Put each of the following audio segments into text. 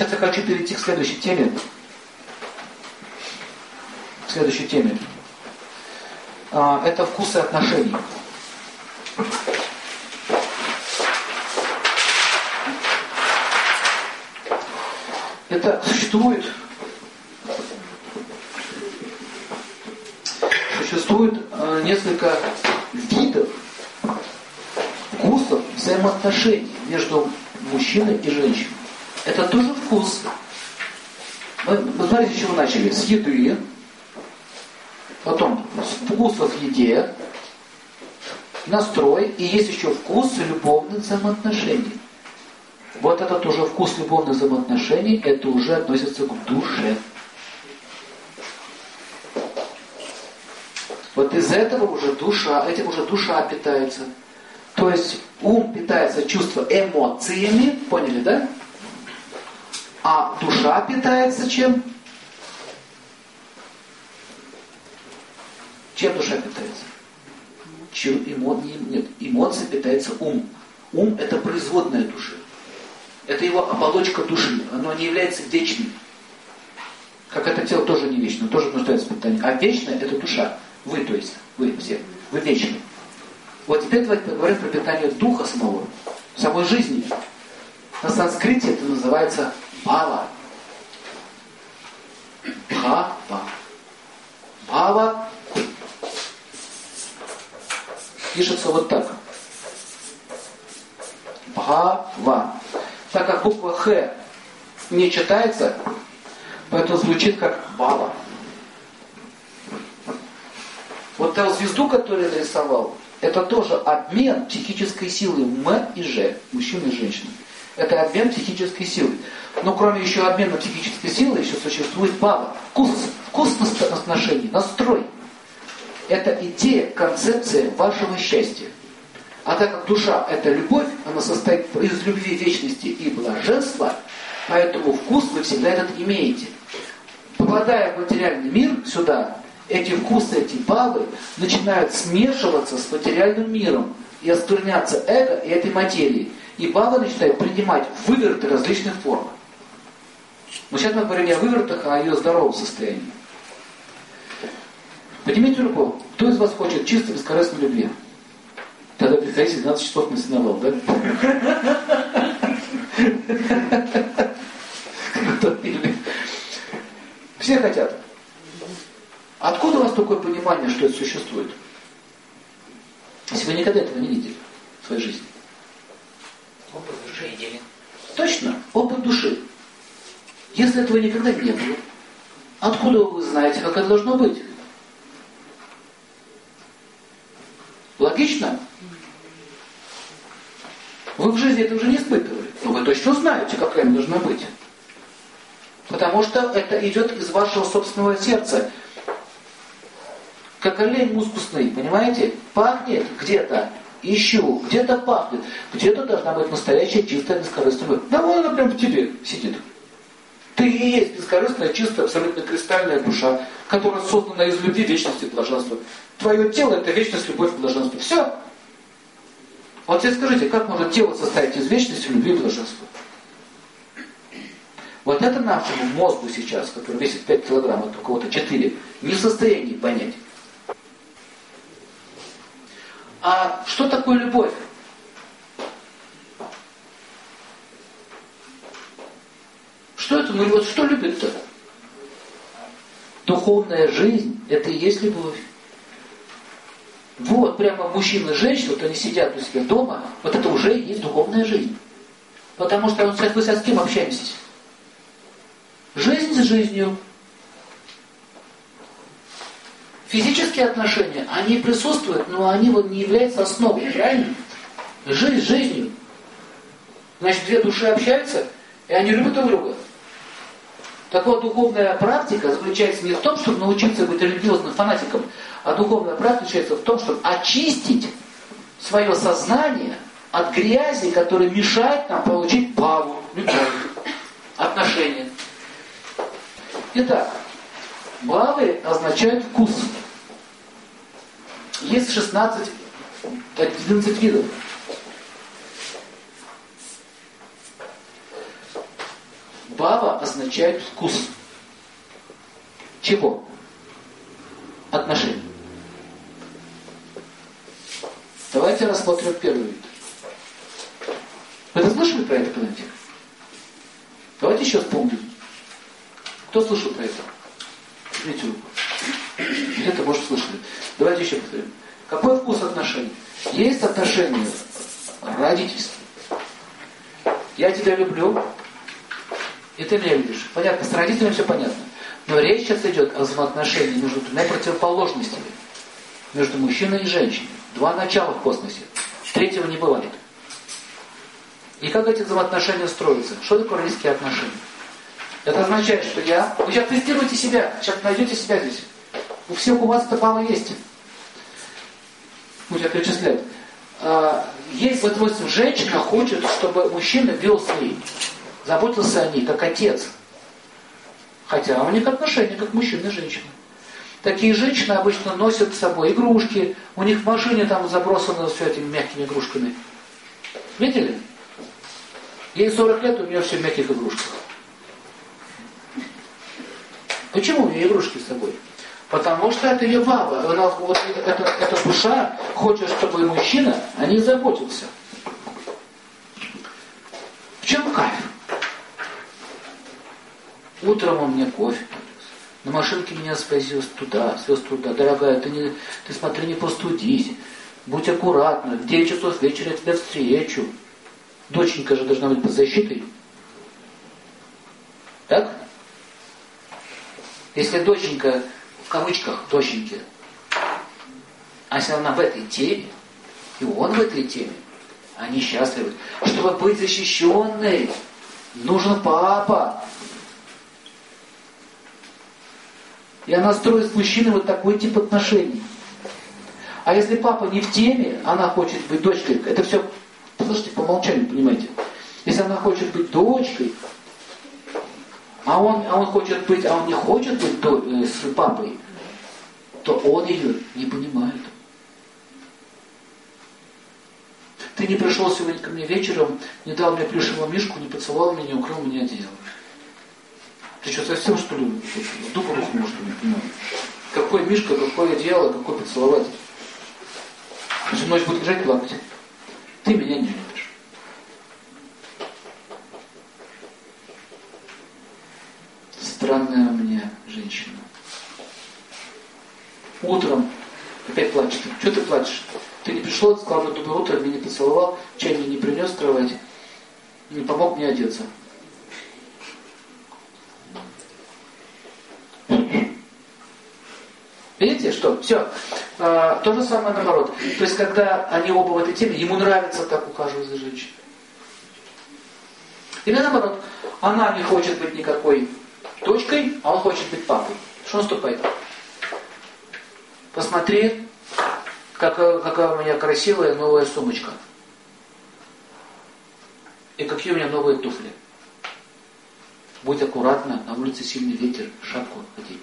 Сейчас я хочу перейти к следующей теме. К следующей теме. А, это вкусы отношений. Это существует существует э, несколько видов вкусов взаимоотношений между мужчиной и женщиной. Это тоже вкус. Мы, вы смотрите, с чего начали? С еды, потом с вкусов в еде, настрой, и есть еще вкус любовных взаимоотношений. Вот это тоже вкус любовных взаимоотношений, это уже относится к душе. Вот из этого уже душа, этим уже душа питается. То есть ум питается чувство эмоциями, поняли, да? А душа питается чем? Чем душа питается? Чем эмо... Нет, эмоции питается ум. Ум это производная души. Это его оболочка души. Оно не является вечным. Как это тело тоже не вечно, тоже нуждается в питании. А вечное это душа. Вы, то есть, вы все. Вы вечны. Вот теперь давайте поговорим про питание духа самого, самой жизни. На санскрите это называется бава. Бхава. Бхава пишется вот так. Бхава. Так как буква Х не читается, поэтому звучит как бава. Вот ту звезду, которую я нарисовал, это тоже обмен психической силы М и Ж, мужчины и женщины. Это обмен психической силы. Но кроме еще обмена психической силы, еще существует баба. Вкус, вкус отношений, настрой. Это идея, концепция вашего счастья. А так как душа – это любовь, она состоит из любви, вечности и блаженства, поэтому вкус вы всегда этот имеете. Попадая в материальный мир сюда, эти вкусы, эти бабы начинают смешиваться с материальным миром и оскверняться эго и этой материи. И бабы начинают принимать выверты различных форм. Но сейчас мы говорим не о вывертах, а о ее здоровом состоянии. Поднимите руку. Кто из вас хочет чисто бескорыстной любви? Тогда приходите 12 часов на сеновал, да? Все хотят. Откуда у вас такое понимание, что это существует? Если вы никогда этого не видели в своей жизни. Опыт души идеален. Точно, опыт души. Если этого никогда не было, откуда вы знаете, как это должно быть? Логично? Вы в жизни это уже не испытывали, но вы точно знаете, какая она должна быть. Потому что это идет из вашего собственного сердца как олень мускусный, понимаете? Пахнет где-то, ищу, где-то пахнет, где-то должна быть настоящая чистая бескорыстная любовь. Да вон она прям в тебе сидит. Ты и есть бескорыстная, чистая, абсолютно кристальная душа, которая создана из любви, вечности и блаженства. Твое тело это вечность, любовь, блаженство. Все. Вот теперь скажите, как может тело состоять из вечности, любви и блаженства? Вот это нашему мозгу сейчас, который весит 5 килограмм, а у кого-то 4, не в состоянии понять. А что такое любовь? Что это? Ну вот что любит-то? Духовная жизнь – это и есть любовь. Вот, прямо мужчина и женщина, вот они сидят у себя дома, вот это уже и есть духовная жизнь. Потому что вот, вы с кем общаетесь? Жизнь с жизнью. Физические отношения, они присутствуют, но они вот не являются основой, правильно? Жизнь жизнью. Значит, две души общаются, и они любят друг друга. Так вот, духовная практика заключается не в том, чтобы научиться быть религиозным фанатиком, а духовная практика заключается в том, чтобы очистить свое сознание от грязи, которая мешает нам получить паву, любовь, отношения. Итак, Бавы означают вкус. Есть 16, 11 видов. Бава означает вкус. Чего? Отношений. Давайте рассмотрим первый вид. Вы это слышали про это когда-нибудь? Давайте еще вспомним. Кто слышал про это? Видите руку. Где-то, может, слышали. Давайте еще повторим. Какой вкус отношений? Есть отношения родительства. Я тебя люблю, и ты меня любишь. Понятно, с родителями все понятно. Но речь сейчас идет о взаимоотношении между двумя противоположностями. Между мужчиной и женщиной. Два начала в космосе. Третьего не бывает. И как эти взаимоотношения строятся? Что такое родительские отношения? Это означает, что я... Вы сейчас тестируете себя, сейчас найдете себя здесь. У всех у вас это мало есть. Будете перечислять. А, есть, вот, допустим, женщина хочет, чтобы мужчина вел свои, заботился о ней, как отец. Хотя у них отношения, как мужчина и женщина. Такие женщины обычно носят с собой игрушки, у них в машине там забросано все этими мягкими игрушками. Видели? Ей 40 лет, у нее все в мягких игрушках. Почему у нее игрушки с собой? Потому что это ее баба. Она, вот эта, эта душа хочет, чтобы мужчина о ней заботился. В чем кайф? Утром он мне кофе на машинке меня свозил туда, свез туда. Дорогая, ты, не, ты смотри, не простудись. Будь аккуратна. В 9 часов вечера я тебя встречу. Доченька же должна быть под защитой. Так? Если доченька, в кавычках, доченьки, а если она в этой теме, и он в этой теме, они счастливы. Чтобы быть защищенной, нужен папа. И она строит с мужчиной вот такой тип отношений. А если папа не в теме, она хочет быть дочкой, это все, послушайте, по умолчанию, понимаете. Если она хочет быть дочкой, а он, а он хочет быть, а он не хочет быть до, э, с папой, то он ее не понимает. Ты не пришел сегодня ко мне вечером, не дал мне плюшевого мишку, не поцеловал меня, не укрыл меня одеялом. Ты что, совсем что ли в дупу рухнул, что ли? Какой мишка, какое одеяло, какой поцеловать? Всю ночь будет лежать плакать. Ты меня не любишь. Странная мне женщина. Утром опять плачет. Что ты плачешь? Ты не пришел, сказал, доброе утро, меня не поцеловал, чай мне не принес кровать, не помог мне одеться. Видите, что? Все. А, то же самое наоборот. То есть, когда они оба в этой теме, ему нравится так ухаживать за женщиной. Или наоборот, она не хочет быть никакой дочкой, а он хочет быть папой. Что наступает? Посмотри, какая, какая у меня красивая новая сумочка. И какие у меня новые туфли. Будь аккуратна, на улице сильный ветер, шапку одень.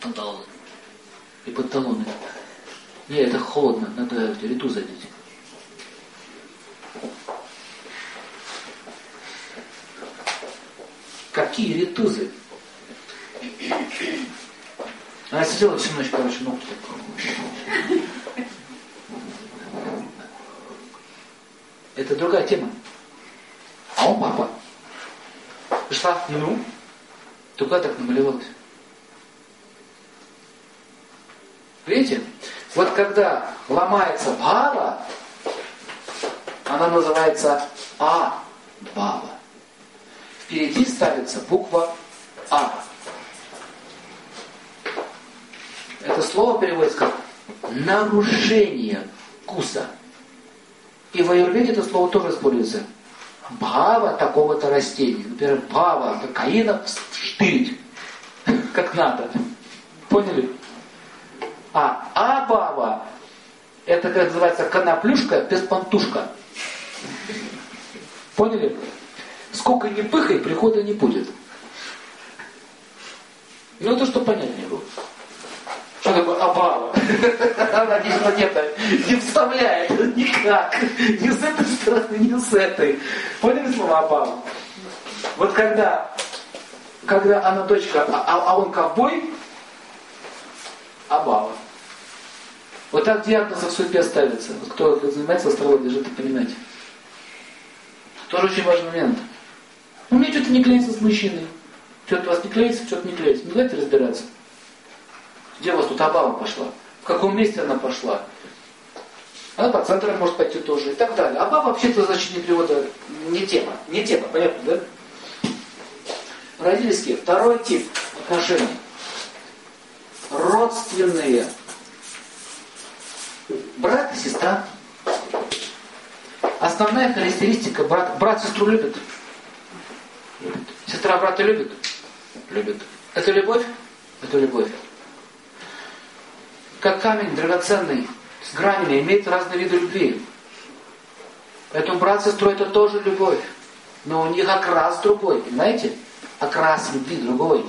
Панталоны. И панталоны. Не, это холодно, надо риту задеть. Какие ритузы? Она сидела всю ночь, короче, ногти так. Это другая тема. А он папа. Пришла, ну, только так намалевалась. Видите? Вот когда ломается бава, она называется А-бава. Впереди ставится буква А. Это слово переводится как нарушение вкуса. И в аюрведе это слово тоже используется. Бава такого-то растения. Например, бава кокаина штырить. Как надо. Поняли? А абава это, как называется, коноплюшка без пантушка. Поняли? Сколько ни пыхай, прихода не будет. Ну, то, что понятнее было. Что такое абава? Она здесь где-то не вставляет никак. Ни с этой стороны, ни с этой. Поняли слово абава? Вот когда, когда она дочка, а, а, а он ковбой, Абава. Вот так диагноз в судьбе ставится. Вот кто занимается астрологией, даже это понимаете. Тоже очень важный момент. У меня что-то не клеится с мужчиной. Что-то у вас не клеится, что-то не клеится. Не давайте разбираться. Где у вас тут Абава пошла? В каком месте она пошла? Она по центрам может пойти тоже и так далее. Аба вообще-то значение перевода не тема. Не тема, понятно, да? Родительские. Второй тип отношений. Родственные. Брат и сестра. Основная характеристика брат, брат сестру любит. любит. Сестра брата любит? Любит. Это любовь? Это любовь. Как камень драгоценный, с гранями, имеет разные виды любви. Поэтому брат с сестрой это тоже любовь. Но у них окрас другой, понимаете? Окрас любви другой.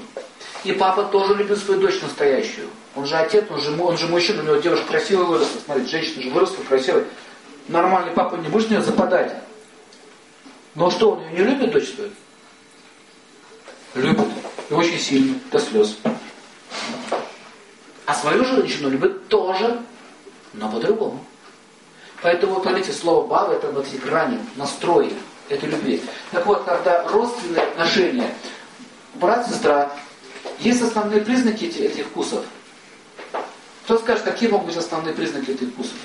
И папа тоже любит свою дочь настоящую. Он же отец, он же, он же мужчина, у него девушка красивая выросла. Смотрите, женщина же выросла красивая. Нормальный папа не будет в нее западать. Но что, он ее не любит, дочь свою? Любит. И очень сильно, до слез. А свою женщину любит тоже, но по-другому. Поэтому, смотрите, слово баба это вот эти грани, настрои этой любви. Так вот, когда родственные отношения, брат-сестра, есть основные признаки этих, этих вкусов. Кто скажет, какие могут быть основные признаки этих вкусов?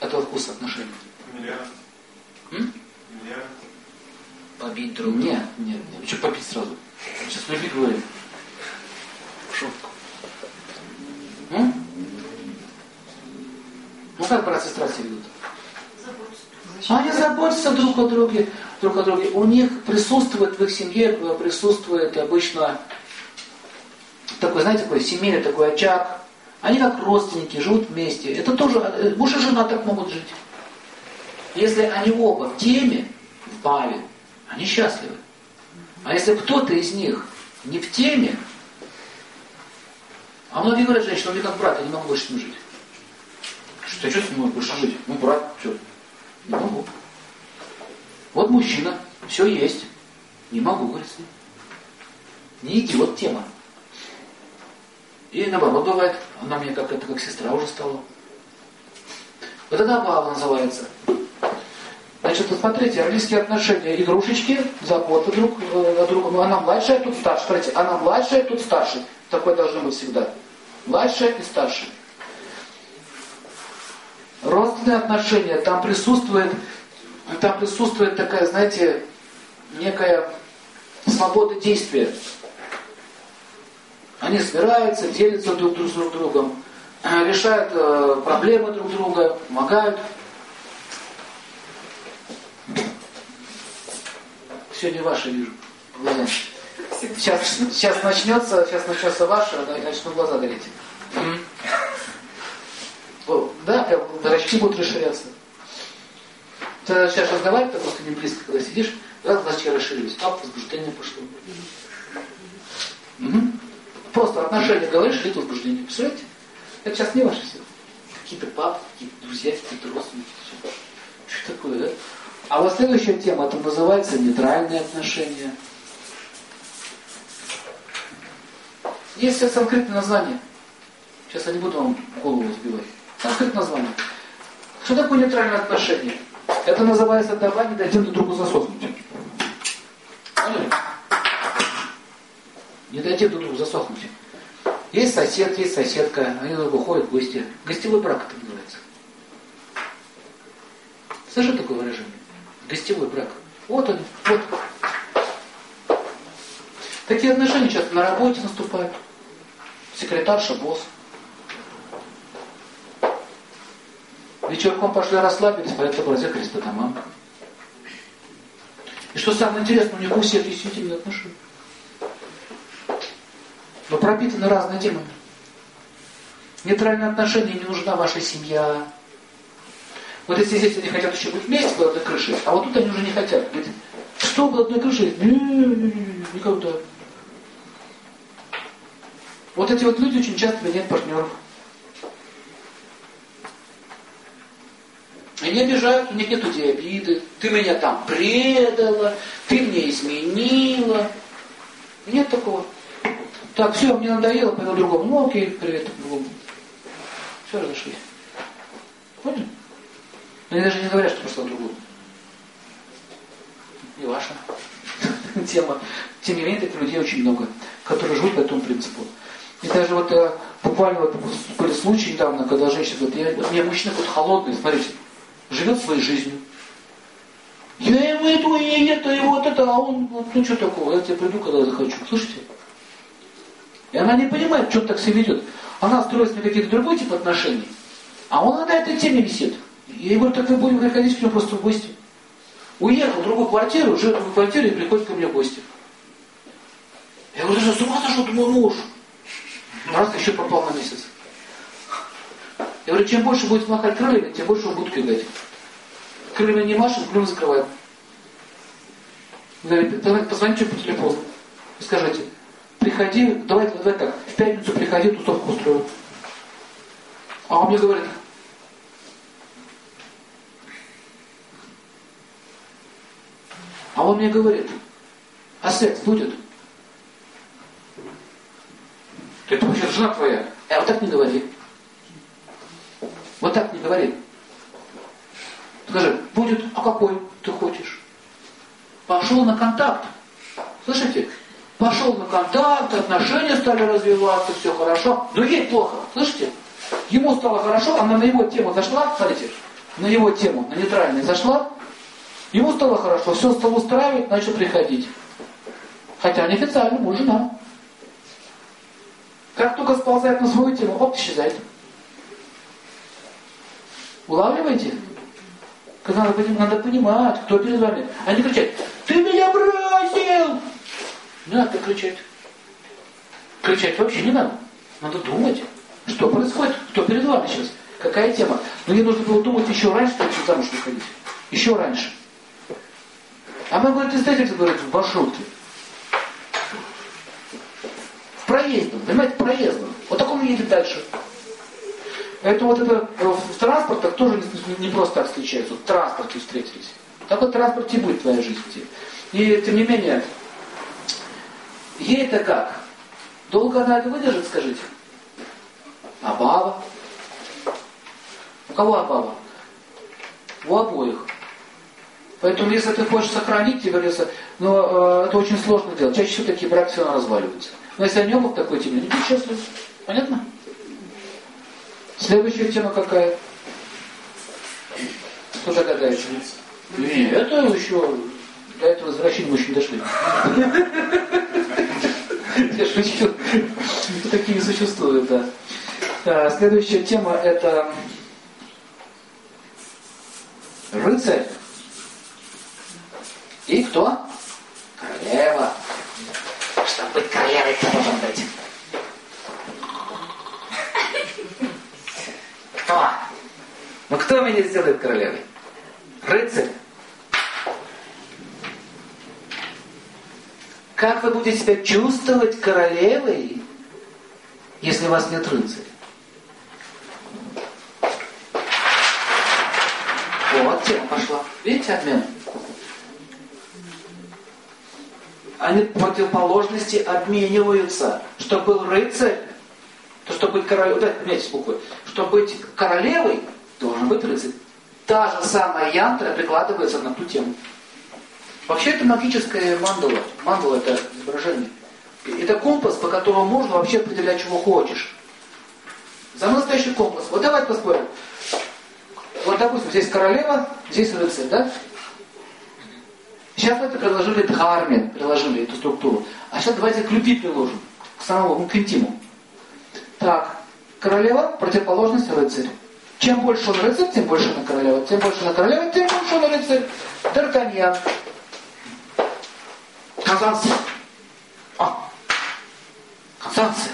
Этого вкуса отношений. Миллиард. Побить друг друга. Нет, нет, нет. Что побить сразу? Сейчас любви говорим. Шутку. М? Ну как брат и сестра себя ведут? Они заботятся друг о друге, друг о друге. У них присутствует в их семье, присутствует обычно такой, знаете, такой семейный такой очаг. Они как родственники, живут вместе. Это тоже, э, муж и жена так могут жить. Если они оба в теме, в баве, они счастливы. А если кто-то из них не в теме, а многие говорят, женщина, мне как брат, я не могу больше с ним жить. Что, я что с ним больше жить? Ну, брат, что? Не могу. Вот мужчина, все есть. Не могу, говорит, с ним. Не идиот тема. И наоборот бывает, она мне как это как сестра уже стала. Вот это баба называется. Значит, посмотрите, родительские отношения, игрушечки, забота друг о другом. Ну, она младшая, тут старше. Смотрите, она младшая, тут старше. Такое должно быть всегда. Младшая и старшая. Родственные отношения, там присутствует, там присутствует такая, знаете, некая свобода действия. Они собираются, делятся друг, друг с друг другом, решают э, проблемы друг друга, помогают. Сегодня ваши вижу. Глаза. Сейчас, сейчас начнется, сейчас начнется ваше, начну глаза гореть. Да, прям зрачки будут расширяться. Ты начинаешь разговаривать, так просто не близко, когда сидишь, раз зрачки расширились, ап, возбуждение пошло. Угу. Просто отношения говоришь, и возбуждение. Представляете? Это сейчас не ваше все. Какие-то папы, какие-то друзья, какие-то родственники. Что такое, да? А вот следующая тема, это называется нейтральные отношения. Есть санскритное название. Сейчас я не буду вам голову сбивать. Санскрит название. Что такое нейтральное отношение? Это называется давай не дадим друг другу засохнуть. Поняли? Не дадим друг другу засохнуть. Есть сосед, есть соседка, они друг ходят в гости. Гостевой брак это называется. Слышали такое выражение? Гостевой брак. Вот он, вот. Такие отношения часто на работе наступают. Секретарша, босс. Вечерком пошли расслабились, порядка братья Христа Тамам. И что самое интересное, у них у всех интимные отношения. Но пропитаны разные темами. Нейтральные отношения не нужна ваша семья. Вот если здесь они хотят еще быть вместе под одной крышей, а вот тут они уже не хотят. Говорят, что под одной крышей? Никогда. Вот эти вот люди очень часто меняют партнеров. И не обижаются, у них нет этой обиды. Ты меня там предала, ты мне изменила. Нет такого. Так, все, мне надоело, пойду другому. Ну окей, привет, другому. Все, разошлись. Поняли? Но они даже не говорят, что пошла другому. Не ваша тема. Тем не менее, таких людей очень много, которые живут по этому принципу. И даже вот э, буквально вот были случаи недавно, когда женщина говорит, я, вот, меня мужчина какой-то холодный, смотрите, живет своей жизнью. Я ему это, и это, и вот это, а он, ну, что такого, я тебе приду, когда захочу. Слышите? И она не понимает, что он так себя ведет. Она строит себе какие-то другой тип отношений, а он на этой теме висит. Я ей говорю, так вы будем приходить к нему просто в гости. Уехал в другую квартиру, жил в другой квартире и приходит ко мне в гости. Я говорю, ты что, с ума сошел, мой муж? Раз еще пропал на месяц. Я говорю, чем больше будет махать крыльями, тем больше он будет кидать. Крыльями не машет, клюв закрывает. Говорит, позвоните по телефону и скажите, приходи, давай, давай так, в пятницу приходи, тусовку устрою. А он мне говорит, а он мне говорит, а секс будет? Это вообще жена твоя. А вот так не говори. Вот так не говори. Скажи, будет, а какой ты хочешь? Пошел на контакт. Слышите? Пошел на контакт, отношения стали развиваться, все хорошо. Но ей плохо, слышите? Ему стало хорошо, она на его тему зашла, смотрите, на его тему, на нейтральной зашла, ему стало хорошо, все стало устраивать, начал приходить. Хотя неофициально, муж жена. Как только сползает на свою тему, оп, исчезает. Улавливаете? Надо, надо понимать, кто перед вами. Они кричат, ты меня бросил! Не надо кричать. Кричать вообще не надо. Надо думать, что происходит, кто перед вами сейчас, какая тема. Но ей нужно было думать еще раньше, чем замуж выходить. Еще раньше. А мы, говорит, встретимся, говорит, в маршрутке проездом, понимаете, проездом. Вот так он едет дальше. Поэтому вот это э, в транспортах тоже не, не просто так встречаются. В транспорте встретились. Так вот в транспорте будет твоя жизнь. И тем не менее, ей это как? Долго она это выдержит, скажите? А баба? У кого Абава? У обоих. Поэтому, если ты хочешь сохранить, тебе говорится, но э, это очень сложно делать. Чаще всего такие браки все равно разваливаются. Но если они оба в такой теме, люди счастливы. Понятно? Следующая тема какая? Кто догадается? Нет, это еще до этого возвращения мы еще не дошли. Я шучу. Такие существуют, да. А, следующая тема это рыцарь. И кто? Королева. Чтобы быть королевой, кто должен быть? Кто? Ну кто меня сделает королевой? Рыцарь. Как вы будете себя чувствовать королевой, если у вас нет рыцаря? Вот тема пошла. Видите обмен? они противоположности обмениваются. Чтобы был рыцарь, то чтобы быть королевой, да, понимаете буквы, чтобы быть королевой, должен быть рыцарь. Та же самая янтра прикладывается на ту тему. Вообще это магическая мандала. Мандала это изображение. Это компас, по которому можно вообще определять, чего хочешь. За настоящий компас. Вот давайте поспорим. Вот, допустим, здесь королева, здесь рыцарь, да? Сейчас мы это приложили дхарме, приложили эту структуру. А сейчас давайте к любви приложим, к самому, ну, к интиму. Так, королева, противоположность рыцарь. Чем больше он рыцарь, тем больше она королева. Тем больше она королева, тем больше он рыцарь. Д'Артаньян. Казанцы. А, Констанция.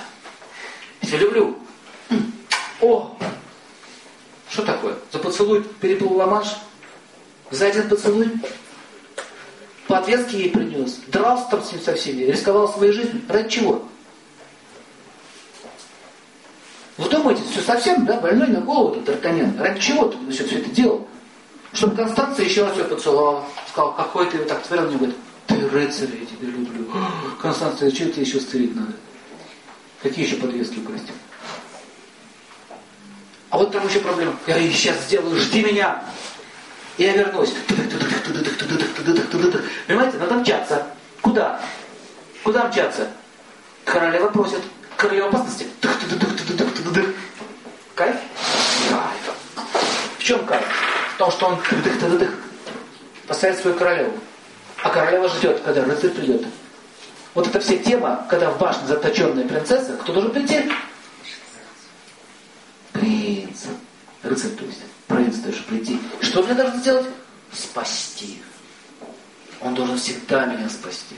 Я люблю. О, что такое? За поцелуй переплыл Ла-Манш? За один поцелуй? подвески ей принес, дрался там с ним со всеми, рисковал своей жизнью. Ради чего? Вы думаете, все совсем, да, больной на голову этот Д'Артаньян? Ради чего ты значит, все это делал? Чтобы Констанция еще раз ее поцеловала. Сказал, какой ты так твердо мне говорит, ты рыцарь, я тебя люблю. Констанция, что тебе еще стырить надо? Какие еще подвески украсть? А вот там еще проблема. Я сейчас сделаю, жди меня. И я вернусь. Понимаете, надо мчаться. Куда? Куда мчаться? Королева просит. Королева опасности. Кайф? Кайф. В чем кайф? В том, что он поставит свою королеву. А королева ждет, когда рыцарь придет. Вот это все тема, когда в башне заточенная принцесса, кто должен прийти? Принц. Рыцарь, то есть. Принц должен прийти. Что мне должен сделать? Спасти. Он должен всегда меня спасти.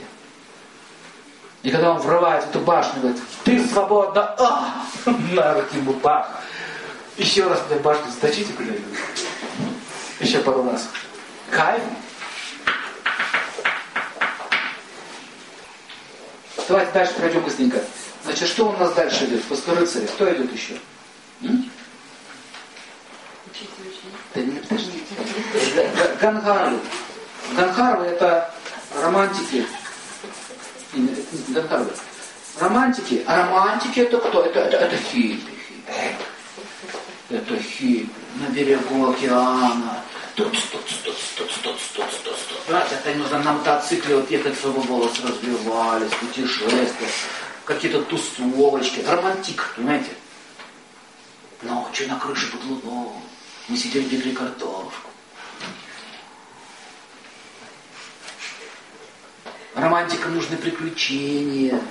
И когда он врывается в эту башню, говорит, ты свободна, а, на руки ему бах. Еще раз мне башню заточите куда-нибудь. Еще пару раз. Кайф. Давайте дальше пройдем быстренько. Значит, что у нас дальше идет? После рыцаря. Кто идет еще? М? Да не подожди. Это романтики. Ганхарвы. Романтики. А романтики это кто? Это, это, это хиппи. Это хиппи. На берегу океана. Тут, тут, тут, тут, тут, тут, тут, тут. Понимаете, это нужно на мотоцикле вот ехать, чтобы волосы развивались, путешествия, какие-то тусовочки. Романтик, понимаете? Ночью на крыше под луной. Мы сидели, бегали картошку. Романтикам нужны приключения.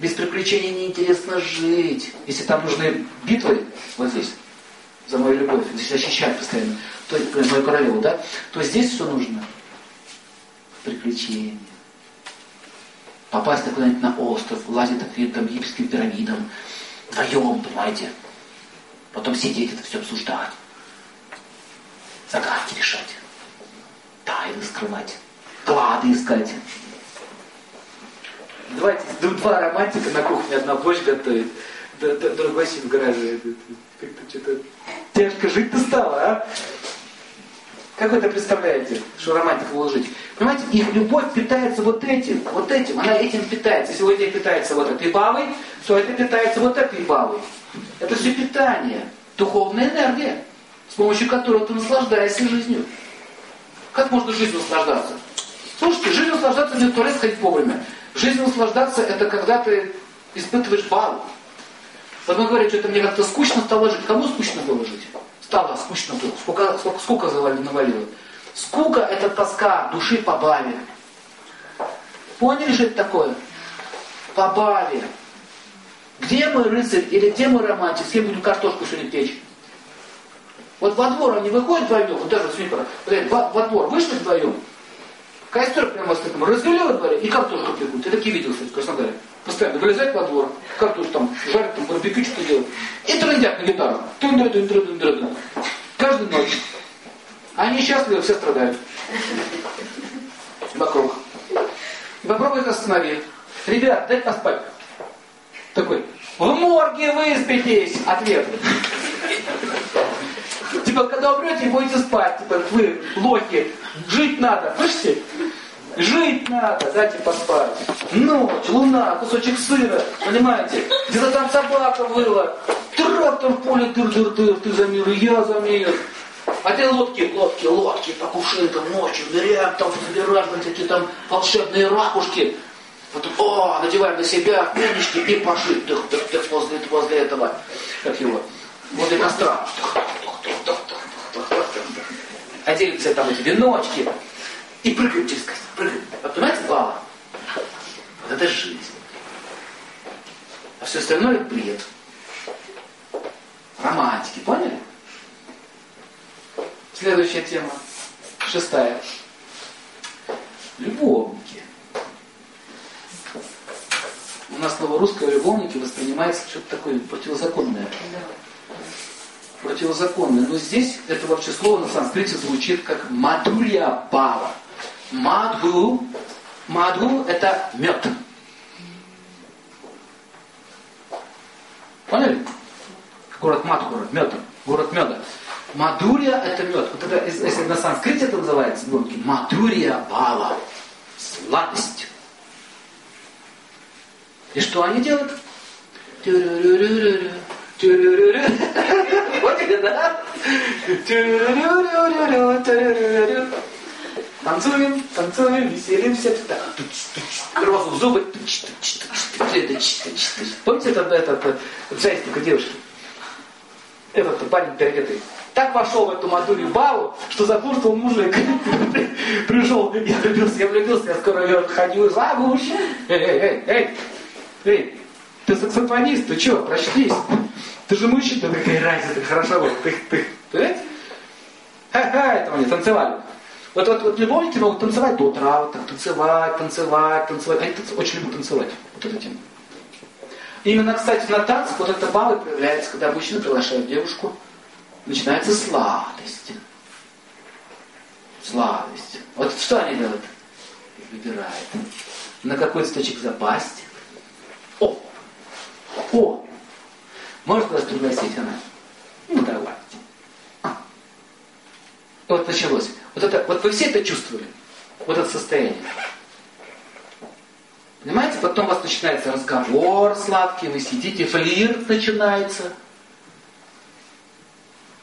Без приключений неинтересно жить. Если там нужны битвы, вот здесь, за мою любовь, здесь защищать постоянно, то есть мою королеву, да, то здесь что нужно? Приключения. Попасть куда-нибудь на остров, лазить по каким-то египетским пирамидам, вдвоем, понимаете? Потом сидеть это все обсуждать. Загадки решать. Тайны скрывать. Клады искать. Давайте, два романтика на кухне, одна борщ готовит, другой сидит в гараже. Как-то что-то тяжко жить-то стало, а? Как вы это представляете, что романтика уложить? Понимаете, их любовь питается вот этим, вот этим, она этим питается. Этим питается вот этой бабой, то это питается вот этой бабой. Это все питание, духовная энергия, с помощью которой ты наслаждаешься жизнью. Как можно жизнью наслаждаться? Слушайте, жизнь наслаждаться не туалет ходить вовремя. Жизнь наслаждаться это когда ты испытываешь балл. Вот мы говорим, что это мне как-то скучно стало жить. Кому скучно было жить? Стало скучно было. Сколько, сколько, сколько навалило? Скука это тоска души по баве. Поняли, что это такое? По баве. Где мы рыцарь или где мы романтик? С кем будем картошку сегодня печь? Вот во двор они выходят вдвоем, вот даже с во, во двор вышли вдвоем, костер прямо с таким развели во дворе и картошку пекут. Я такие видел, кстати, в Краснодаре. Постоянно вылезать во двор, картошку там жарят, там барбекю что-то делают. И трындят на гитару. Тун -дун -дун -дун -дун -дун. Каждую ночь. Они счастливы, все страдают. Вокруг. И попробуй их остановить. Ребят, дай поспать. Такой, в морге выспитесь. Ответ. Типа, когда умрете, будете спать. Типа, вы лохи. Жить надо. Слышите? Жить надо, дайте поспать. Ночь, луна, кусочек сыра, понимаете? Где-то там собака выла. Трактор в поле дыр-дыр-дыр, ты за мир, я за мир. А те лодки, лодки, лодки по кувшинкам ночью, ныряем, там собираем какие там волшебные ракушки. Потом, о, надеваем на себя пенечки и пошли. Тых, тых, тых, возле, возле этого, как его, возле костра. Одели все там эти веночки и прыгаем через костер. Прыгаем. Вот понимаете, баба? Вот это жизнь. А все остальное бред. Романтики, поняли? Следующая тема, шестая. Любовники. У нас слово русское любовники воспринимается что-то такое противозаконное. Противозаконное. Но здесь это вообще слово на санскрите звучит как мадурья бава. Мадху, мадху это мед. Поняли? Город Мадхура, мед, город меда. Мадурия это мед. Вот это, если на санскрите это называется, гонки, мадурия бала. Сладость. И что они делают? Поняли, да? Танцуем, танцуем, веселимся. Розу в зубы. Помните это, это, это, джайстика девушки? Этот парень переодетый. Так вошел в эту Мадурию Балу, что закурствовал мужик. Пришел, я влюбился, я влюбился, я скоро ходил замуж. Эй, эй, эй, эй, ты саксофонист, ты что, прочтись. Ты же мужчина, какая разница, хорошо было. Ты, ты, ты, Ха-ха, это они танцевали. Вот, вот, вот любовники могут танцевать до утра, вот так, танцевать, танцевать, танцевать. Они танцевать, очень любят танцевать. Вот это тема. Именно, кстати, на танцах вот это балы проявляется, когда мужчина приглашает девушку. Начинается сладость. Сладость. Вот что они делают? Выбирают. На какой цветочек запасть. О! О! Может вас пригласить она? Ну, давайте. А. Вот началось. Вот, это, вот вы все это чувствовали? Вот это состояние. Понимаете? Потом у вас начинается разговор сладкий, вы сидите, флирт начинается.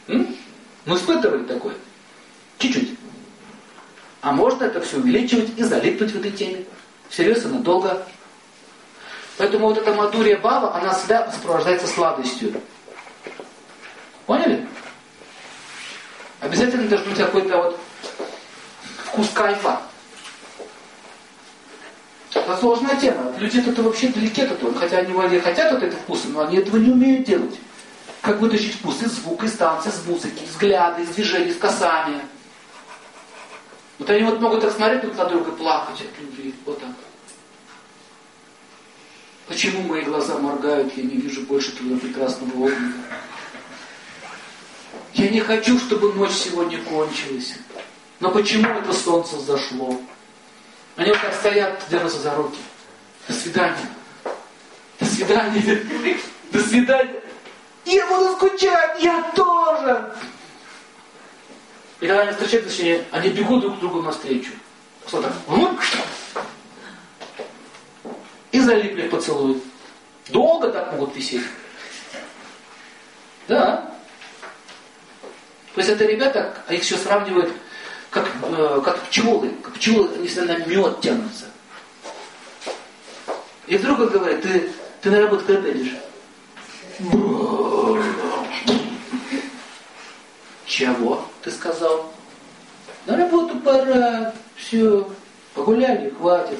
М? Ну, испытывали такое? Чуть-чуть. А можно это все увеличивать и залипнуть в этой теме. Всерьез и надолго. Поэтому вот эта мадурия баба, она всегда сопровождается сладостью. Поняли? Обязательно должен быть какой-то вот вкус кайфа. Это сложная тема. Люди это вообще далеки от этого. Хотя они вроде хотят от этого вкуса, но они этого не умеют делать. Как вытащить вкус из звука, из танца, из музыки, из взгляда, из движений, из касания. Вот они вот могут так смотреть друг на друга плакать от любви. Вот так. Почему мои глаза моргают, я не вижу больше твоего прекрасного огня? Я не хочу, чтобы ночь сегодня кончилась. Но почему это солнце зашло? Они вот так стоят, держатся за руки. До свидания. До свидания. До свидания. Я буду скучать, я тоже. И когда они встречаются, они бегут друг к другу навстречу. И залипли в поцелуй. Долго так могут висеть. Да. То есть это ребята, а их еще сравнивают как, э, как пчелы. Как пчелы, они всегда на мед тянутся. И вдруг он говорит, ты, ты на работу когда идешь? Чего? Ты сказал? На работу пора. Все. Погуляли, хватит.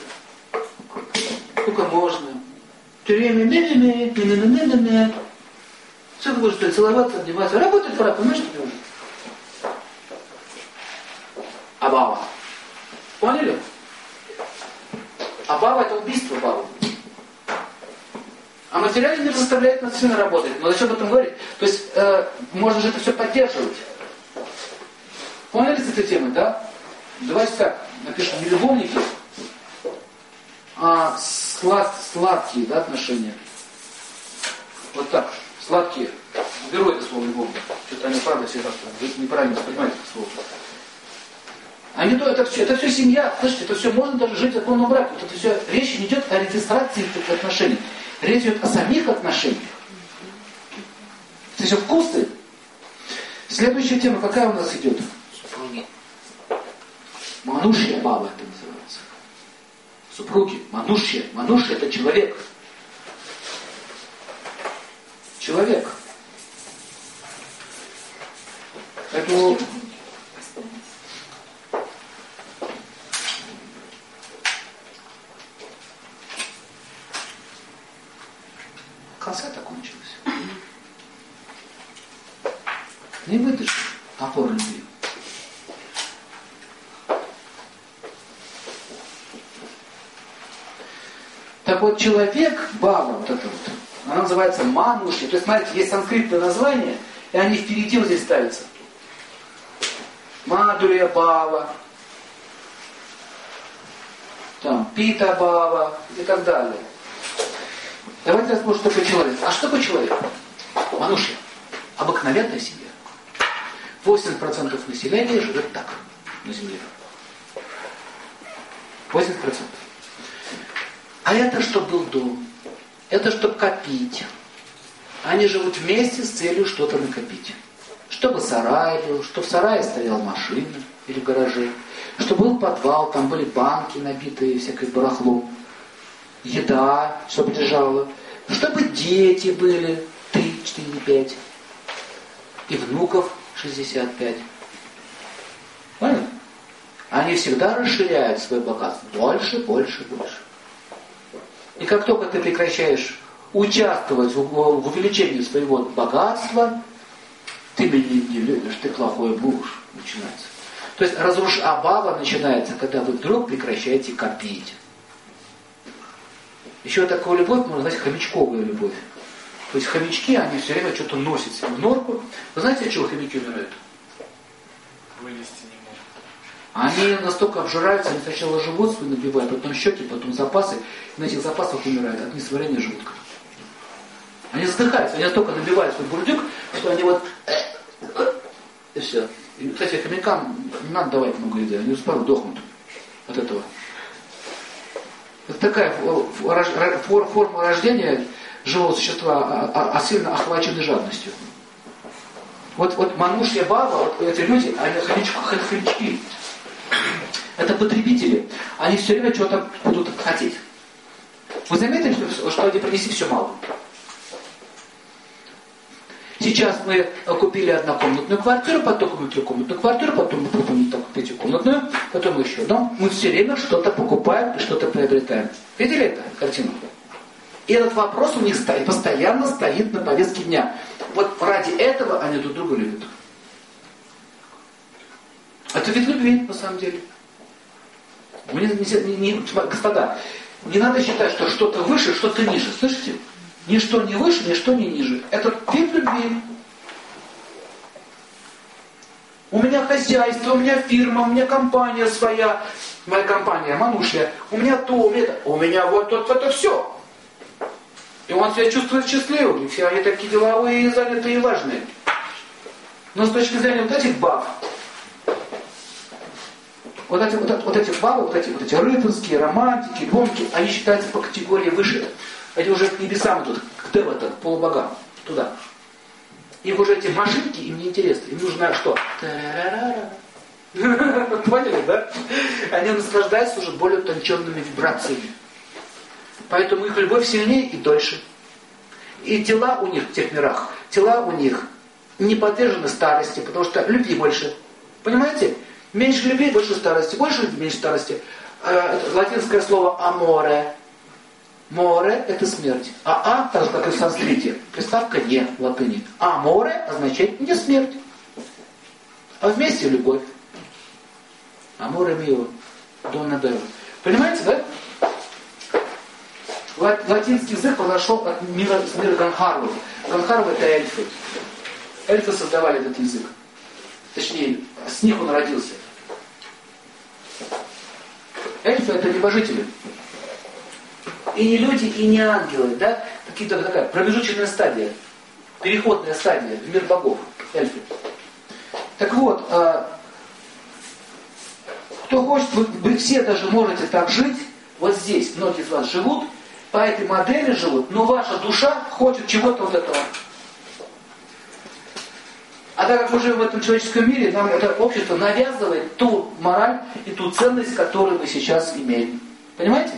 Сколько можно. Не не не не Все, ты будешь целоваться, одеваться. Работать пора, понимаешь, что уже? Абава. Поняли? Абава это убийство Бавы. А материальный мир заставляет нас сильно работать. Но зачем об этом говорить? То есть э, можно же это все поддерживать. Поняли с этой темой, да? Давайте так, напишем, не любовники, а слад, сладкие да, отношения. Вот так, сладкие. Беру это слово любовник. Что-то они правда все неправильно воспринимают это слово. То, это все, это все семья. Слышите, это все можно даже жить в законном браке. Вот это все, речь не идет о регистрации этих отношений. Речь идет о самих отношениях. Это все вкусы. Следующая тема какая у нас идет? Супруги. Манушья баба это. Супруги. Манушья. Манушья это человек. Человек. Поэтому концерта кончилась. Не выдержишь опор любви. Вот, человек, баба, вот это вот, она называется мануши. То есть, смотрите, есть санскритное название, и они впереди вот здесь ставятся. Мадурия Бава, там, Пита Бава и так далее. Давайте рассмотрим, что такое человек. А что такое человек? Мануши. Обыкновенная семья. 80% населения живет так на Земле. 80%. А это что был дом. Это чтобы копить. Они живут вместе с целью что-то накопить. Чтобы сарай был, чтобы в сарае стояла машина или в гараже. Чтобы был подвал, там были банки, набитые всякой барахлом. Еда, чтобы лежала. Чтобы дети были, три, четыре, пять. И внуков 65. Понял? Они всегда расширяют свой богатство. Больше, больше, больше. И как только ты прекращаешь участвовать в, в увеличении своего богатства, ты меня не любишь, ты плохой муж, начинается. То есть разруш... абава начинается, когда вы вдруг прекращаете копить. Еще такую любовь можно назвать хомячковая любовь. То есть хомячки, они все время что-то носят себе в норку. Вы знаете, от чего хомяки умирают? Вылезти не. Они настолько обжираются, они сначала живот свой набивают, потом щеки, потом запасы. И на этих запасах умирают от несварения желудка. Они задыхаются, они настолько набивают свой бурдюк, что они вот... И все. И, кстати, хомякам не надо давать много еды, они сразу дохнут от этого. Это такая форма рождения живого существа, а, а, а сильно охвачены жадностью. Вот, вот Манушья Баба, вот эти люди, они хомячки. Это потребители. Они все время чего-то будут хотеть. Вы заметили, что они принесли все мало? Сейчас мы купили однокомнатную квартиру, потом купили трехкомнатную квартиру, потом мы купим пятикомнатную, потом еще дом. Мы все время что-то покупаем и что-то приобретаем. Видели эту картину? И этот вопрос у них стоит, постоянно стоит на повестке дня. Вот ради этого они друг друга любят. Это вид любви, на самом деле. Мне, не, не, господа, не надо считать, что что-то выше, что-то ниже. Слышите? Ничто не выше, ничто не ниже. Это вид любви. У меня хозяйство, у меня фирма, у меня компания своя, моя компания, Манушья, у меня то, у меня это, у меня вот, вот это все. И он себя чувствует счастливым, и все они такие деловые, занятые и важные. Но с точки зрения вот этих баб, вот эти, вот, вот эти бабы, вот эти, вот эти рыцарские, романтики, любовники, они считаются по категории выше. Эти уже к небесам идут, к Девата, к полубогам, туда. Им уже эти машинки, им не интересны. Им нужно что? Поняли, да? Они наслаждаются уже более утонченными вибрациями. Поэтому их любовь сильнее и дольше. И тела у них в тех мирах, тела у них не подвержены старости, потому что любви больше. Понимаете? Меньше любви, больше старости. Больше любви, меньше старости. Э, латинское слово «аморе». Море – это смерть. А «а», так же, как и в санскрите, приставка «не» в латыни. А море означает не смерть, а вместе любовь. Аморе мио, донна белла. Понимаете, да? латинский язык произошел от мира, с мира Ганхарвов. Ганхарвы это эльфы. Эльфы создавали этот язык. Точнее, с них он родился. Эльфы это небожители. И не люди, и не ангелы, да? Какие-то такая промежуточная стадия, переходная стадия в мир богов, эльфы. Так вот, а, кто хочет, вы, вы все даже можете так жить, вот здесь многие из вас живут, по этой модели живут, но ваша душа хочет чего-то вот этого. А так как мы живем в этом человеческом мире, нам это общество навязывает ту мораль и ту ценность, которую мы сейчас имеем. Понимаете?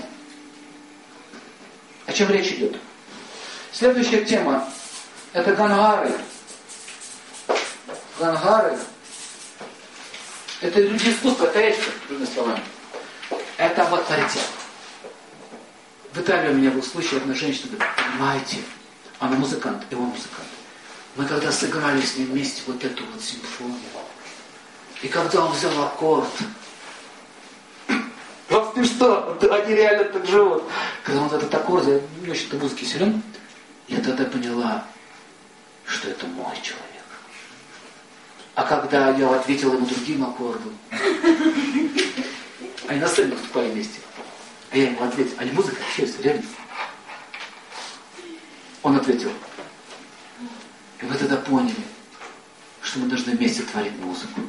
О чем речь идет? Следующая тема – это гангары. Гангары – это люди искусства, это эльфы, другими словами. Это авторитет. В Италии у меня был случай, одна женщина говорит, понимаете, она музыкант, он музыкант. Мы когда сыграли с ним вместе вот эту вот симфонию, и когда он взял аккорд, ну ты что, они реально так живут. Когда он этот аккорд, я не очень-то музыки силен, я тогда поняла, что это мой человек. А когда я ответил ему другим аккордом, они на сцене выступали вместе. А я ему ответил, они музыка общаются, реально. Он ответил. И вы тогда поняли, что мы должны вместе творить музыку.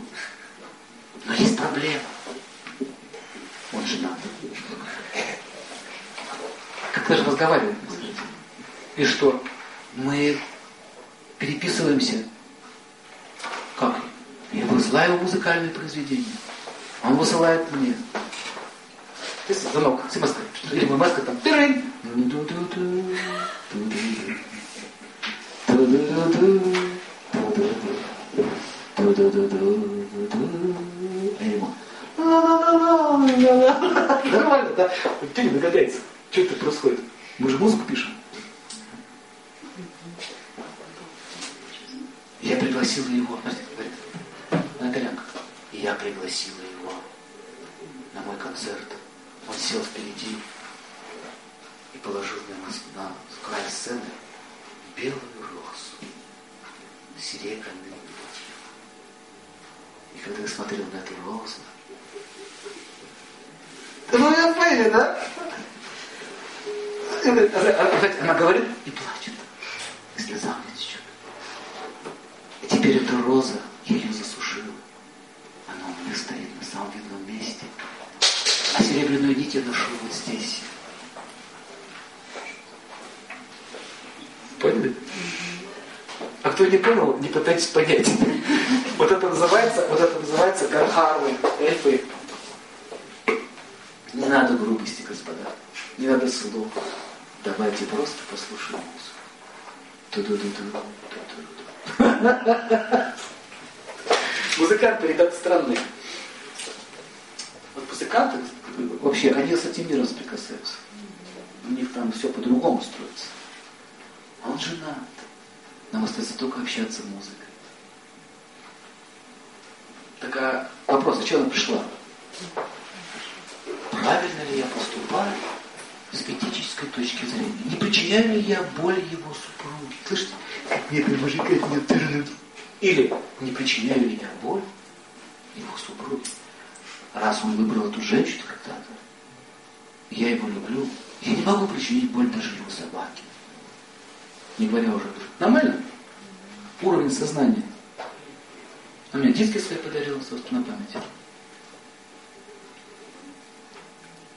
Но есть проблема. Он женат. Как-то же разговариваем. И что? Мы переписываемся. Как? Я высылаю музыкальные произведения. Он высылает мне. Ты звонок, смс Или маска там. Тырынь. А ему. Нормально, да? Ты не догадается, что это происходит. Мы же музыку пишем. Я пригласила его, говорит, Натальянка, я пригласила его на мой концерт. Он сел впереди и положил мне на, на край сцены белую розу с серебряными нитью. И когда я смотрел на эту розу, ну, я поняли, да? Она говорит и плачет. И слезами течет. И теперь эта роза, я ее засушила. Она у меня стоит на самом видном месте. А серебряную нить я ношу вот здесь. Поняли? А кто не понял, не пытайтесь понять. Вот это называется, вот это называется гархарвы, эльфы. Не надо грубости, господа. Не надо слов. Давайте просто послушаем музыку. Музыканты, ребята, странные. Вот музыканты, вообще, они с этим миром соприкасаются. У них там все по-другому строится. А он женат. Нам остается только общаться музыкой. Так а вопрос, зачем она пришла? правильно ли я поступаю с этической точки зрения? Не причиняю ли я боль его супруге? Слышите? Некоторые мужики от меня тырнут. Или не причиняю ли я боль его супруге? Раз он выбрал эту женщину когда-то, я его люблю, я не могу причинить боль даже его собаке. Не говоря уже. Нормально? Уровень сознания. А мне диски свои подарил, собственно, на память.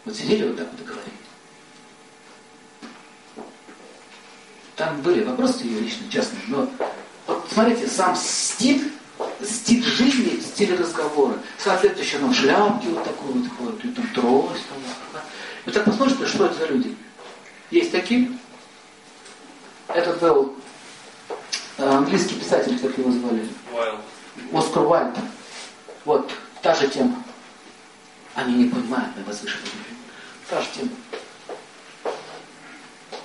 Вот сидели вот так вот и говорили. Там были вопросы ее лично, частные, но вот смотрите, сам стиль, стиль жизни, стиль разговора, соответствующий нам шляпки вот такой вот ходят, и там трость, там, да. Так посмотрите, что это за люди. Есть такие. Этот был английский писатель, как его звали? Уайлд. Оскар Уайлд. Вот, та же тема. Они не понимают на возвышенном уровне. Та же тема.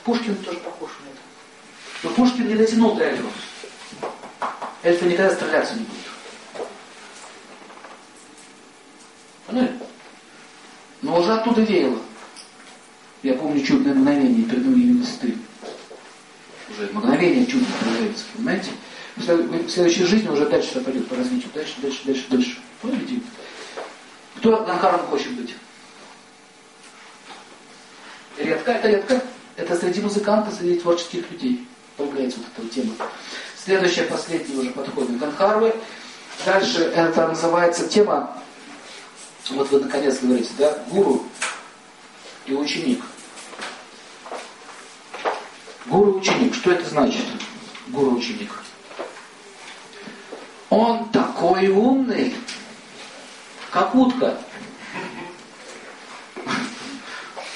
Пушкин тоже похож на это. Но Пушкин не дотянул до эльфов. Эльфы никогда стреляться не будут. Поняли? Но уже оттуда веяло. Я помню чудное мгновение перед именем листы. Уже мгновение чудно проявляется, понимаете? В следующей жизни уже дальше пойдет по развитию. Дальше, дальше, дальше, дальше. Помните? Кто Ганкаром хочет быть? Редко, это редко. Это среди музыкантов, среди творческих людей появляется вот эта тема. Следующая, последняя уже подходит Ганхарвы. Дальше это называется тема, вот вы наконец говорите, да, гуру и ученик. Гуру ученик. Что это значит? Гуру ученик. Он такой умный, как утка.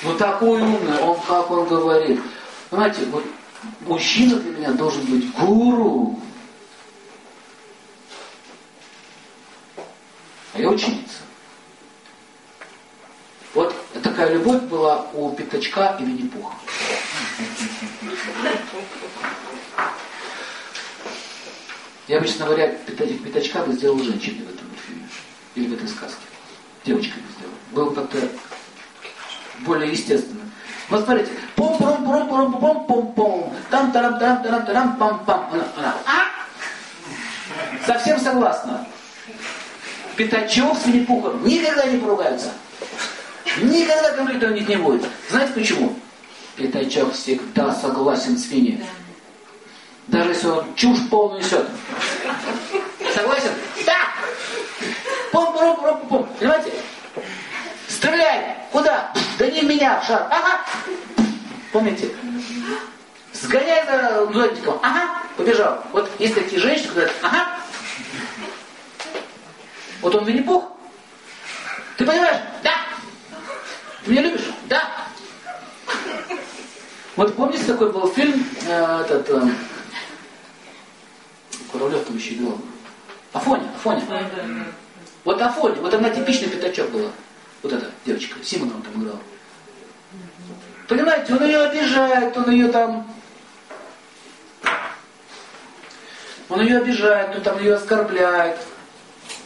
Ну такой умный, он как он говорит. Понимаете, вот мужчина для меня должен быть гуру. А я ученица. Вот такая любовь была у Пятачка и Винни-Пуха. Я обычно говоря, Пятачка бы сделал женщиной в этом фильме. Или в этой сказке. Девочкой бы сделал. Был как-то более естественно. Вот смотрите, пом пом пом пом пом пом пом там тарам тарам тарам тарам пам пам она, она. А? Совсем согласна. Пятачок с Винни-Пухом никогда не поругаются. Никогда конфликта у них не будет. Знаете почему? Пятачок всегда согласен с Винни. Даже если он чушь полную несет. согласен? Да! Пом, пом, пом, пом. Понимаете? Стреляй! Куда? Да не в меня, в шар. Ага! Помните? Сгоняй за зонтиком. Ага! Побежал. Вот есть такие женщины, которые говорят, ага! Вот он Винни-Пух. Ты понимаешь? Да! Ты меня любишь? Да! Вот помните, такой был фильм, э, этот, э, Куравлев там еще играл. Афоня, Афоня. Вот Афоня, вот она типичный пятачок была. Вот эта девочка, Симонова там играла. Понимаете, он ее обижает, он ее там... Он ее обижает, он там ее оскорбляет.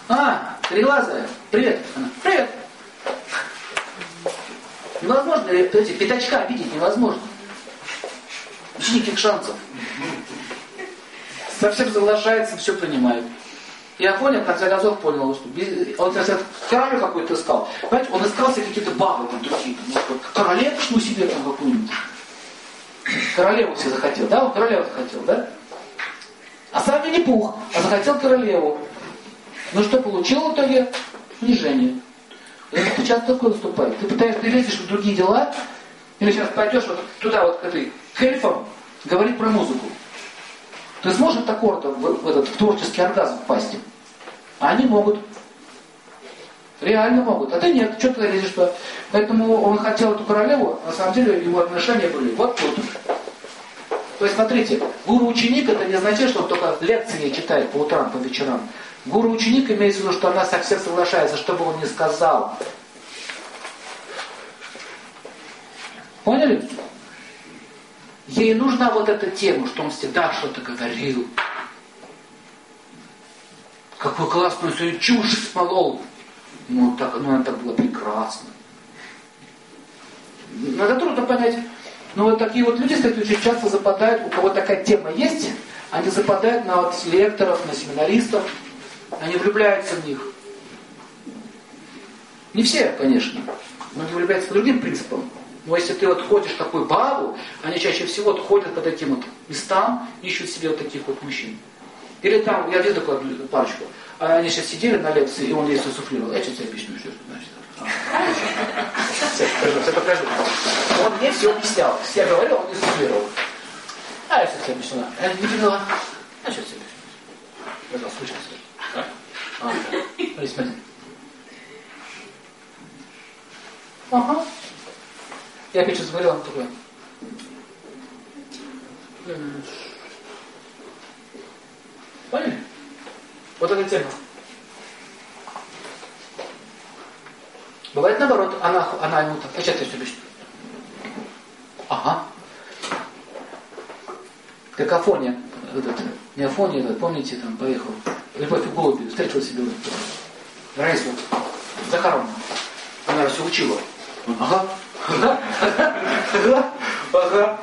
А, треглазая, привет. Она, привет. Невозможно, эти пятачка видеть невозможно. Никаких шансов. Совсем соглашается, все принимает. И Афоня в конце концов понял, что он королю какой-то искал. Понимаете, он искал себе какие-то бабы там другие. Там, королевочку себе там какую-нибудь. Королеву себе захотел, да? Он королеву захотел, да? А сам не пух, а захотел королеву. Ну что получил в итоге? Унижение. Это часто такое наступает. Ты пытаешься, ты лезешь в другие дела, или сейчас пойдешь вот туда вот к этой, к эльфам, говорить про музыку. Ты сможешь от аккорда в, в этот в творческий оргазм впасть? А они могут. Реально могут. А ты нет. Что ты лезешь туда? Поэтому он хотел эту королеву, на самом деле его отношения были вот тут. То есть, смотрите, гуру-ученик это не означает, что он только лекции читает по утрам, по вечерам. Гуру-ученик имеется в виду, что она совсем соглашается, что бы он ни сказал. Поняли? Ей нужна вот эта тема, что он всегда что-то говорил. Какую классную свою чушь смолол. Ну, так, ну, это было прекрасно. Надо трудно понять. Но вот такие вот люди, кстати, очень часто западают, у кого такая тема есть, они западают на вот лекторов, на семинаристов, они влюбляются в них. Не все, конечно, но они влюбляются по другим принципам. Но если ты вот ходишь такой бабу, они чаще всего вот ходят по таким вот местам, ищут себе вот таких вот мужчин. Или там, я видел такую парочку, а они сейчас сидели на лекции, и он ей суфлировал. Я что тебе объясню, что это значит. Все, покажу, все покажу. Он мне все объяснял. Я говорил, он не суфлировал. А я все тебе объяснила. Я не поняла. А что тебе объясню? Я слышал, слышал. А, смотри, смотри. Ага. Я опять что-то он такой. Поняли? Вот эта тема. Бывает наоборот, она, она ему так, а что ты все объясню? Ага. Как Афония, этот, не Афония, этот, помните, там поехал, Любовь и голуби, встретил себе Раису Захаровну. Она все учила. Ага. Ага. Ага. Ага.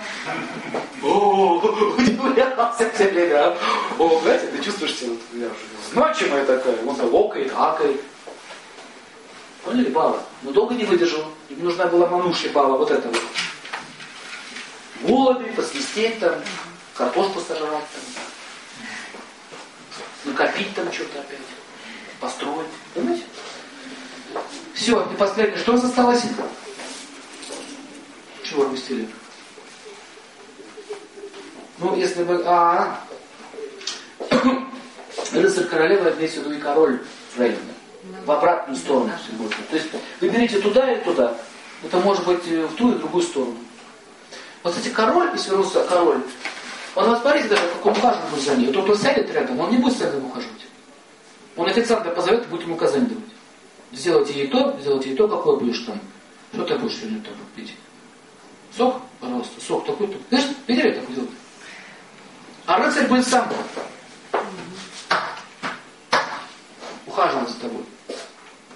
О, удивлялся все время. О, знаете, ты чувствуешь себя вот, значимая такая, он локает, акает. Поняли, Бала? Но долго не выдержал. Ему нужна была манушья Бала, вот это вот. Голуби, посвистеть там, картошку сожрать там. Накопить там что-то опять. Построить. Понимаете? Все, и последнее. Что осталось? Чего опустили? Ну, если бы... А, рыцарь королева имеется в виду и король правильно. В обратную сторону. То есть вы берите туда и туда. Это может быть в ту и в другую сторону. Вот, кстати, король, если вернулся король, он вас смотрите даже, как он ухаживает за ней. Вот он сядет рядом, он не будет рядом ухаживать. Он официанта позовет и будет ему указание давать. Сделайте ей то, сделайте ей то, какое будешь там. Что ты будешь сегодня там пить? Сок? Пожалуйста, сок такой-то. Знаешь, видели так делать? А рыцарь будет сам ухаживать за тобой.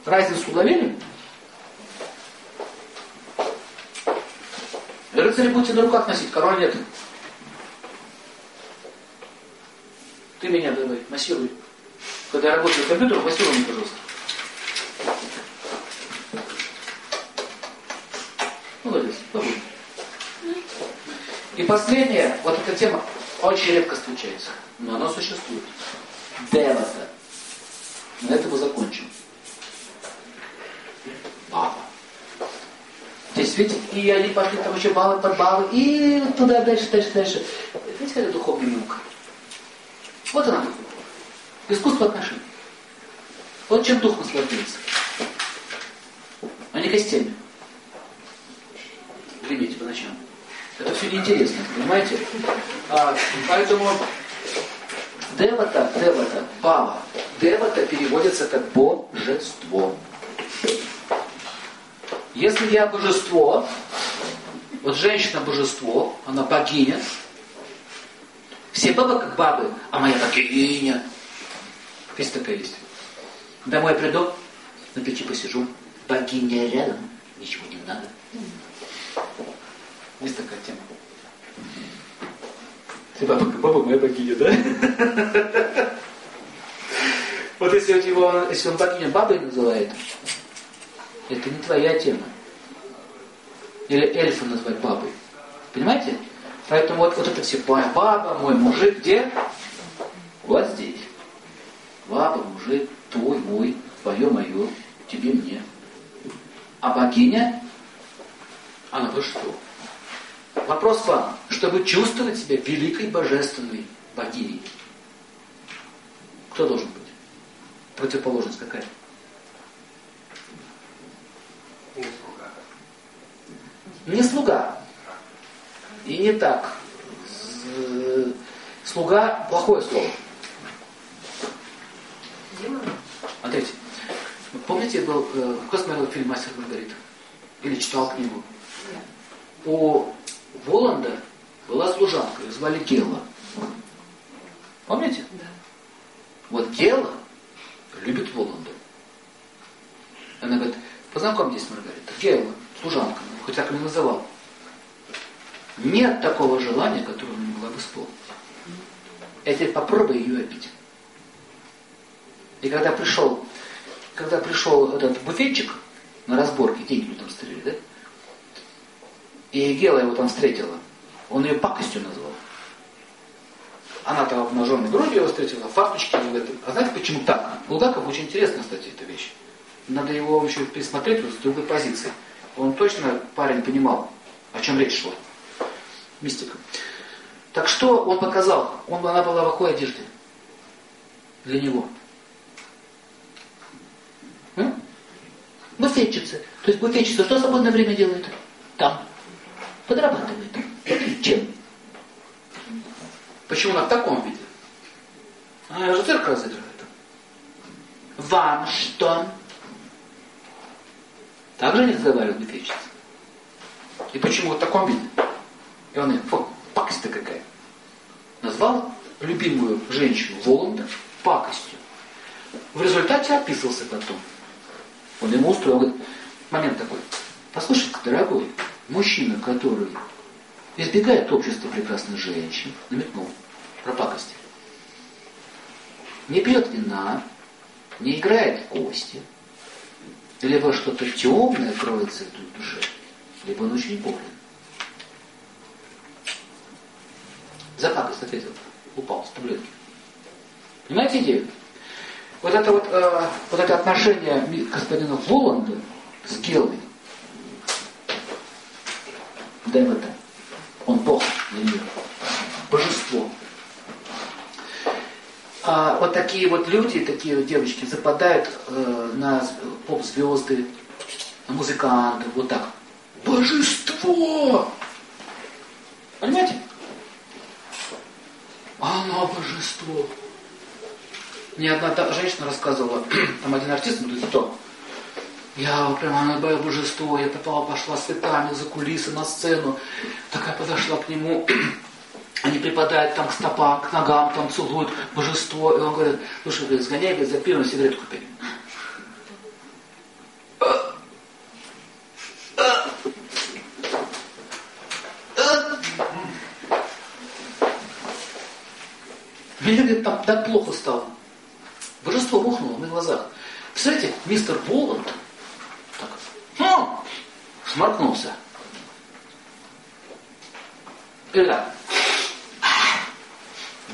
Разницу уловили? Рыцарь будете на руках носить, король нет. Ты меня давай, массируй. Когда я работаю компьютером, массируй мне, пожалуйста. Молодец, побудь. И последнее, вот эта тема очень редко встречается, но она существует. Девата. На этом мы закончим. Баба. Здесь, видите, и они пошли там еще баллы под баллы, и туда дальше, дальше, дальше. Видите, какая духовная наука? Вот она. Искусство отношений. Вот чем дух наслаждается. А не костями. Гремите по ночам. Это все неинтересно, понимаете? А, поэтому девата, девата, бава. Девата переводится как божество. Если я божество, вот женщина божество, она богиня, все бабы как бабы, а моя богиня. Есть такая есть. Домой приду, на печи посижу, богиня рядом, ничего не надо. Есть такая тема. Ты баба, баба моя богиня, да? Вот если его, если он богиня бабой называет, это не твоя тема. Или эльфа назвать бабой. Понимаете? Поэтому вот, вот это все моя баба, мой мужик, где? Вот здесь. Баба, мужик, твой, мой, твое, мое, тебе, мне. А богиня, она божество. Вопрос вам, чтобы чувствовать себя великой божественной богиней, кто должен быть? Противоположность какая? Не слуга. Не слуга. И не так. Слуга – плохое слово. Смотрите. Помните, был, э, кто смотрел фильм «Мастер Маргарита»? Или читал книгу? У Воланда была служанка, ее звали Гела. Помните? Да. Вот Гела любит Воланда. Она говорит, познакомьтесь, Маргарита. Гела, служанка, хоть так и называл. Нет такого желания, которое она не могла бы исполнить. Я теперь попробуй ее обидеть. И когда пришел, когда пришел этот буфетчик на разборке, деньги там стреляли, да? И Гела его там встретила. Он ее пакостью назвал. Она там обнаженной грудью его встретила, фарточки. А знаете, почему так? Булгаков очень интересная, кстати, эта вещь. Надо его еще пересмотреть вот с другой позиции. Он точно, парень, понимал, о чем речь шла. Мистика. Так что он показал? Он, она была в какой одежде? Для него. М? Буфетчица. То есть буфетчица что в свободное время делает? Там. Подрабатывает. Чем? Почему она в таком виде? Она же цирк разыгрывает. Вам что? Так же не разговаривает буфетчица. И почему в таком виде? И он говорит, фу, пакость-то какая. Назвал любимую женщину Воланда пакостью. В результате описывался потом. Он ему устроил, говорит, момент такой. Послушайте, дорогой, мужчина, который избегает общества прекрасных женщин, намекнул про пакости. Не пьет вина, не играет в кости, либо что-то темное кроется в душе, либо он очень болен. За пакость ответил. Упал с таблетки. Понимаете идею? Вот это вот, э, вот это отношение господина Воланда с Гелой, Девата, он Бог для нее, божество. А вот такие вот люди, такие вот девочки западают э, на поп-звезды, на музыкантов, вот так. Божество! Понимаете? Оно божество. Мне одна женщина рассказывала, там один артист, ну кто? Я прямо она было божество, я попала, пошла с цветами за кулисы на сцену, такая подошла к нему, они припадают там к стопам, к ногам, там целуют божество, и он говорит, слушай, говорит, сгоняй, говорит, за пивом сигарету купи. Мне, говорит, там так плохо стало. Божество рухнуло на глазах. Представляете, мистер Воланд так, хм, сморкнулся. И так,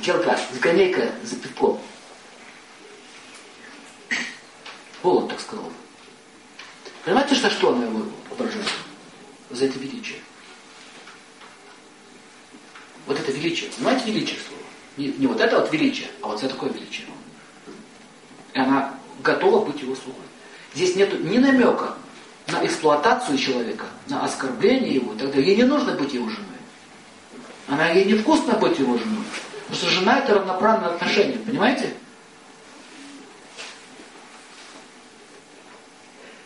Gelка, сгоняй-ка за пивком. сказал. Понимаете, что, что она его ображает? За это величие. Вот это величие. Понимаете величие слова? Не, не вот это вот величие, а вот за такое величие. И она готова быть его слугой. Здесь нет ни намека на эксплуатацию человека, на оскорбление его, тогда ей не нужно быть его женой. Она ей невкусно быть его женой. Потому что жена это равноправное отношение, понимаете?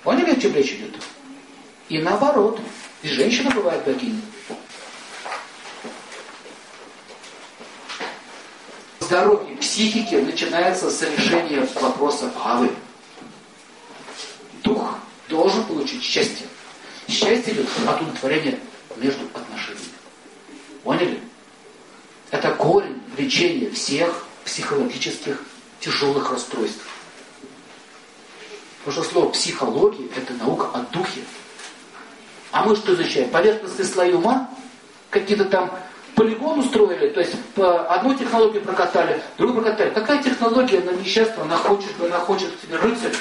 Поняли, о чем речь идет? И наоборот. И женщина бывает богиней. Здоровье психики начинается с решения вопроса правы. Дух должен получить счастье. Счастье идет от удовлетворения между отношениями. Поняли? Это корень лечения всех психологических тяжелых расстройств. Потому что слово психология – это наука о духе. А мы что изучаем? Поверхностные слои ума? Какие-то там полигон устроили, то есть одну технологию прокатали, другую прокатали. Какая технология на несчастного, она хочет, она хочет себе рыцарь?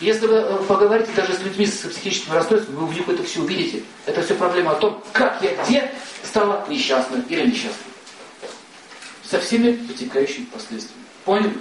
Если вы э, поговорите даже с людьми с психическим расстройством, вы в них это все увидите. Это все проблема о том, как я где стала несчастной или несчастной. Со всеми вытекающими последствиями. Поняли?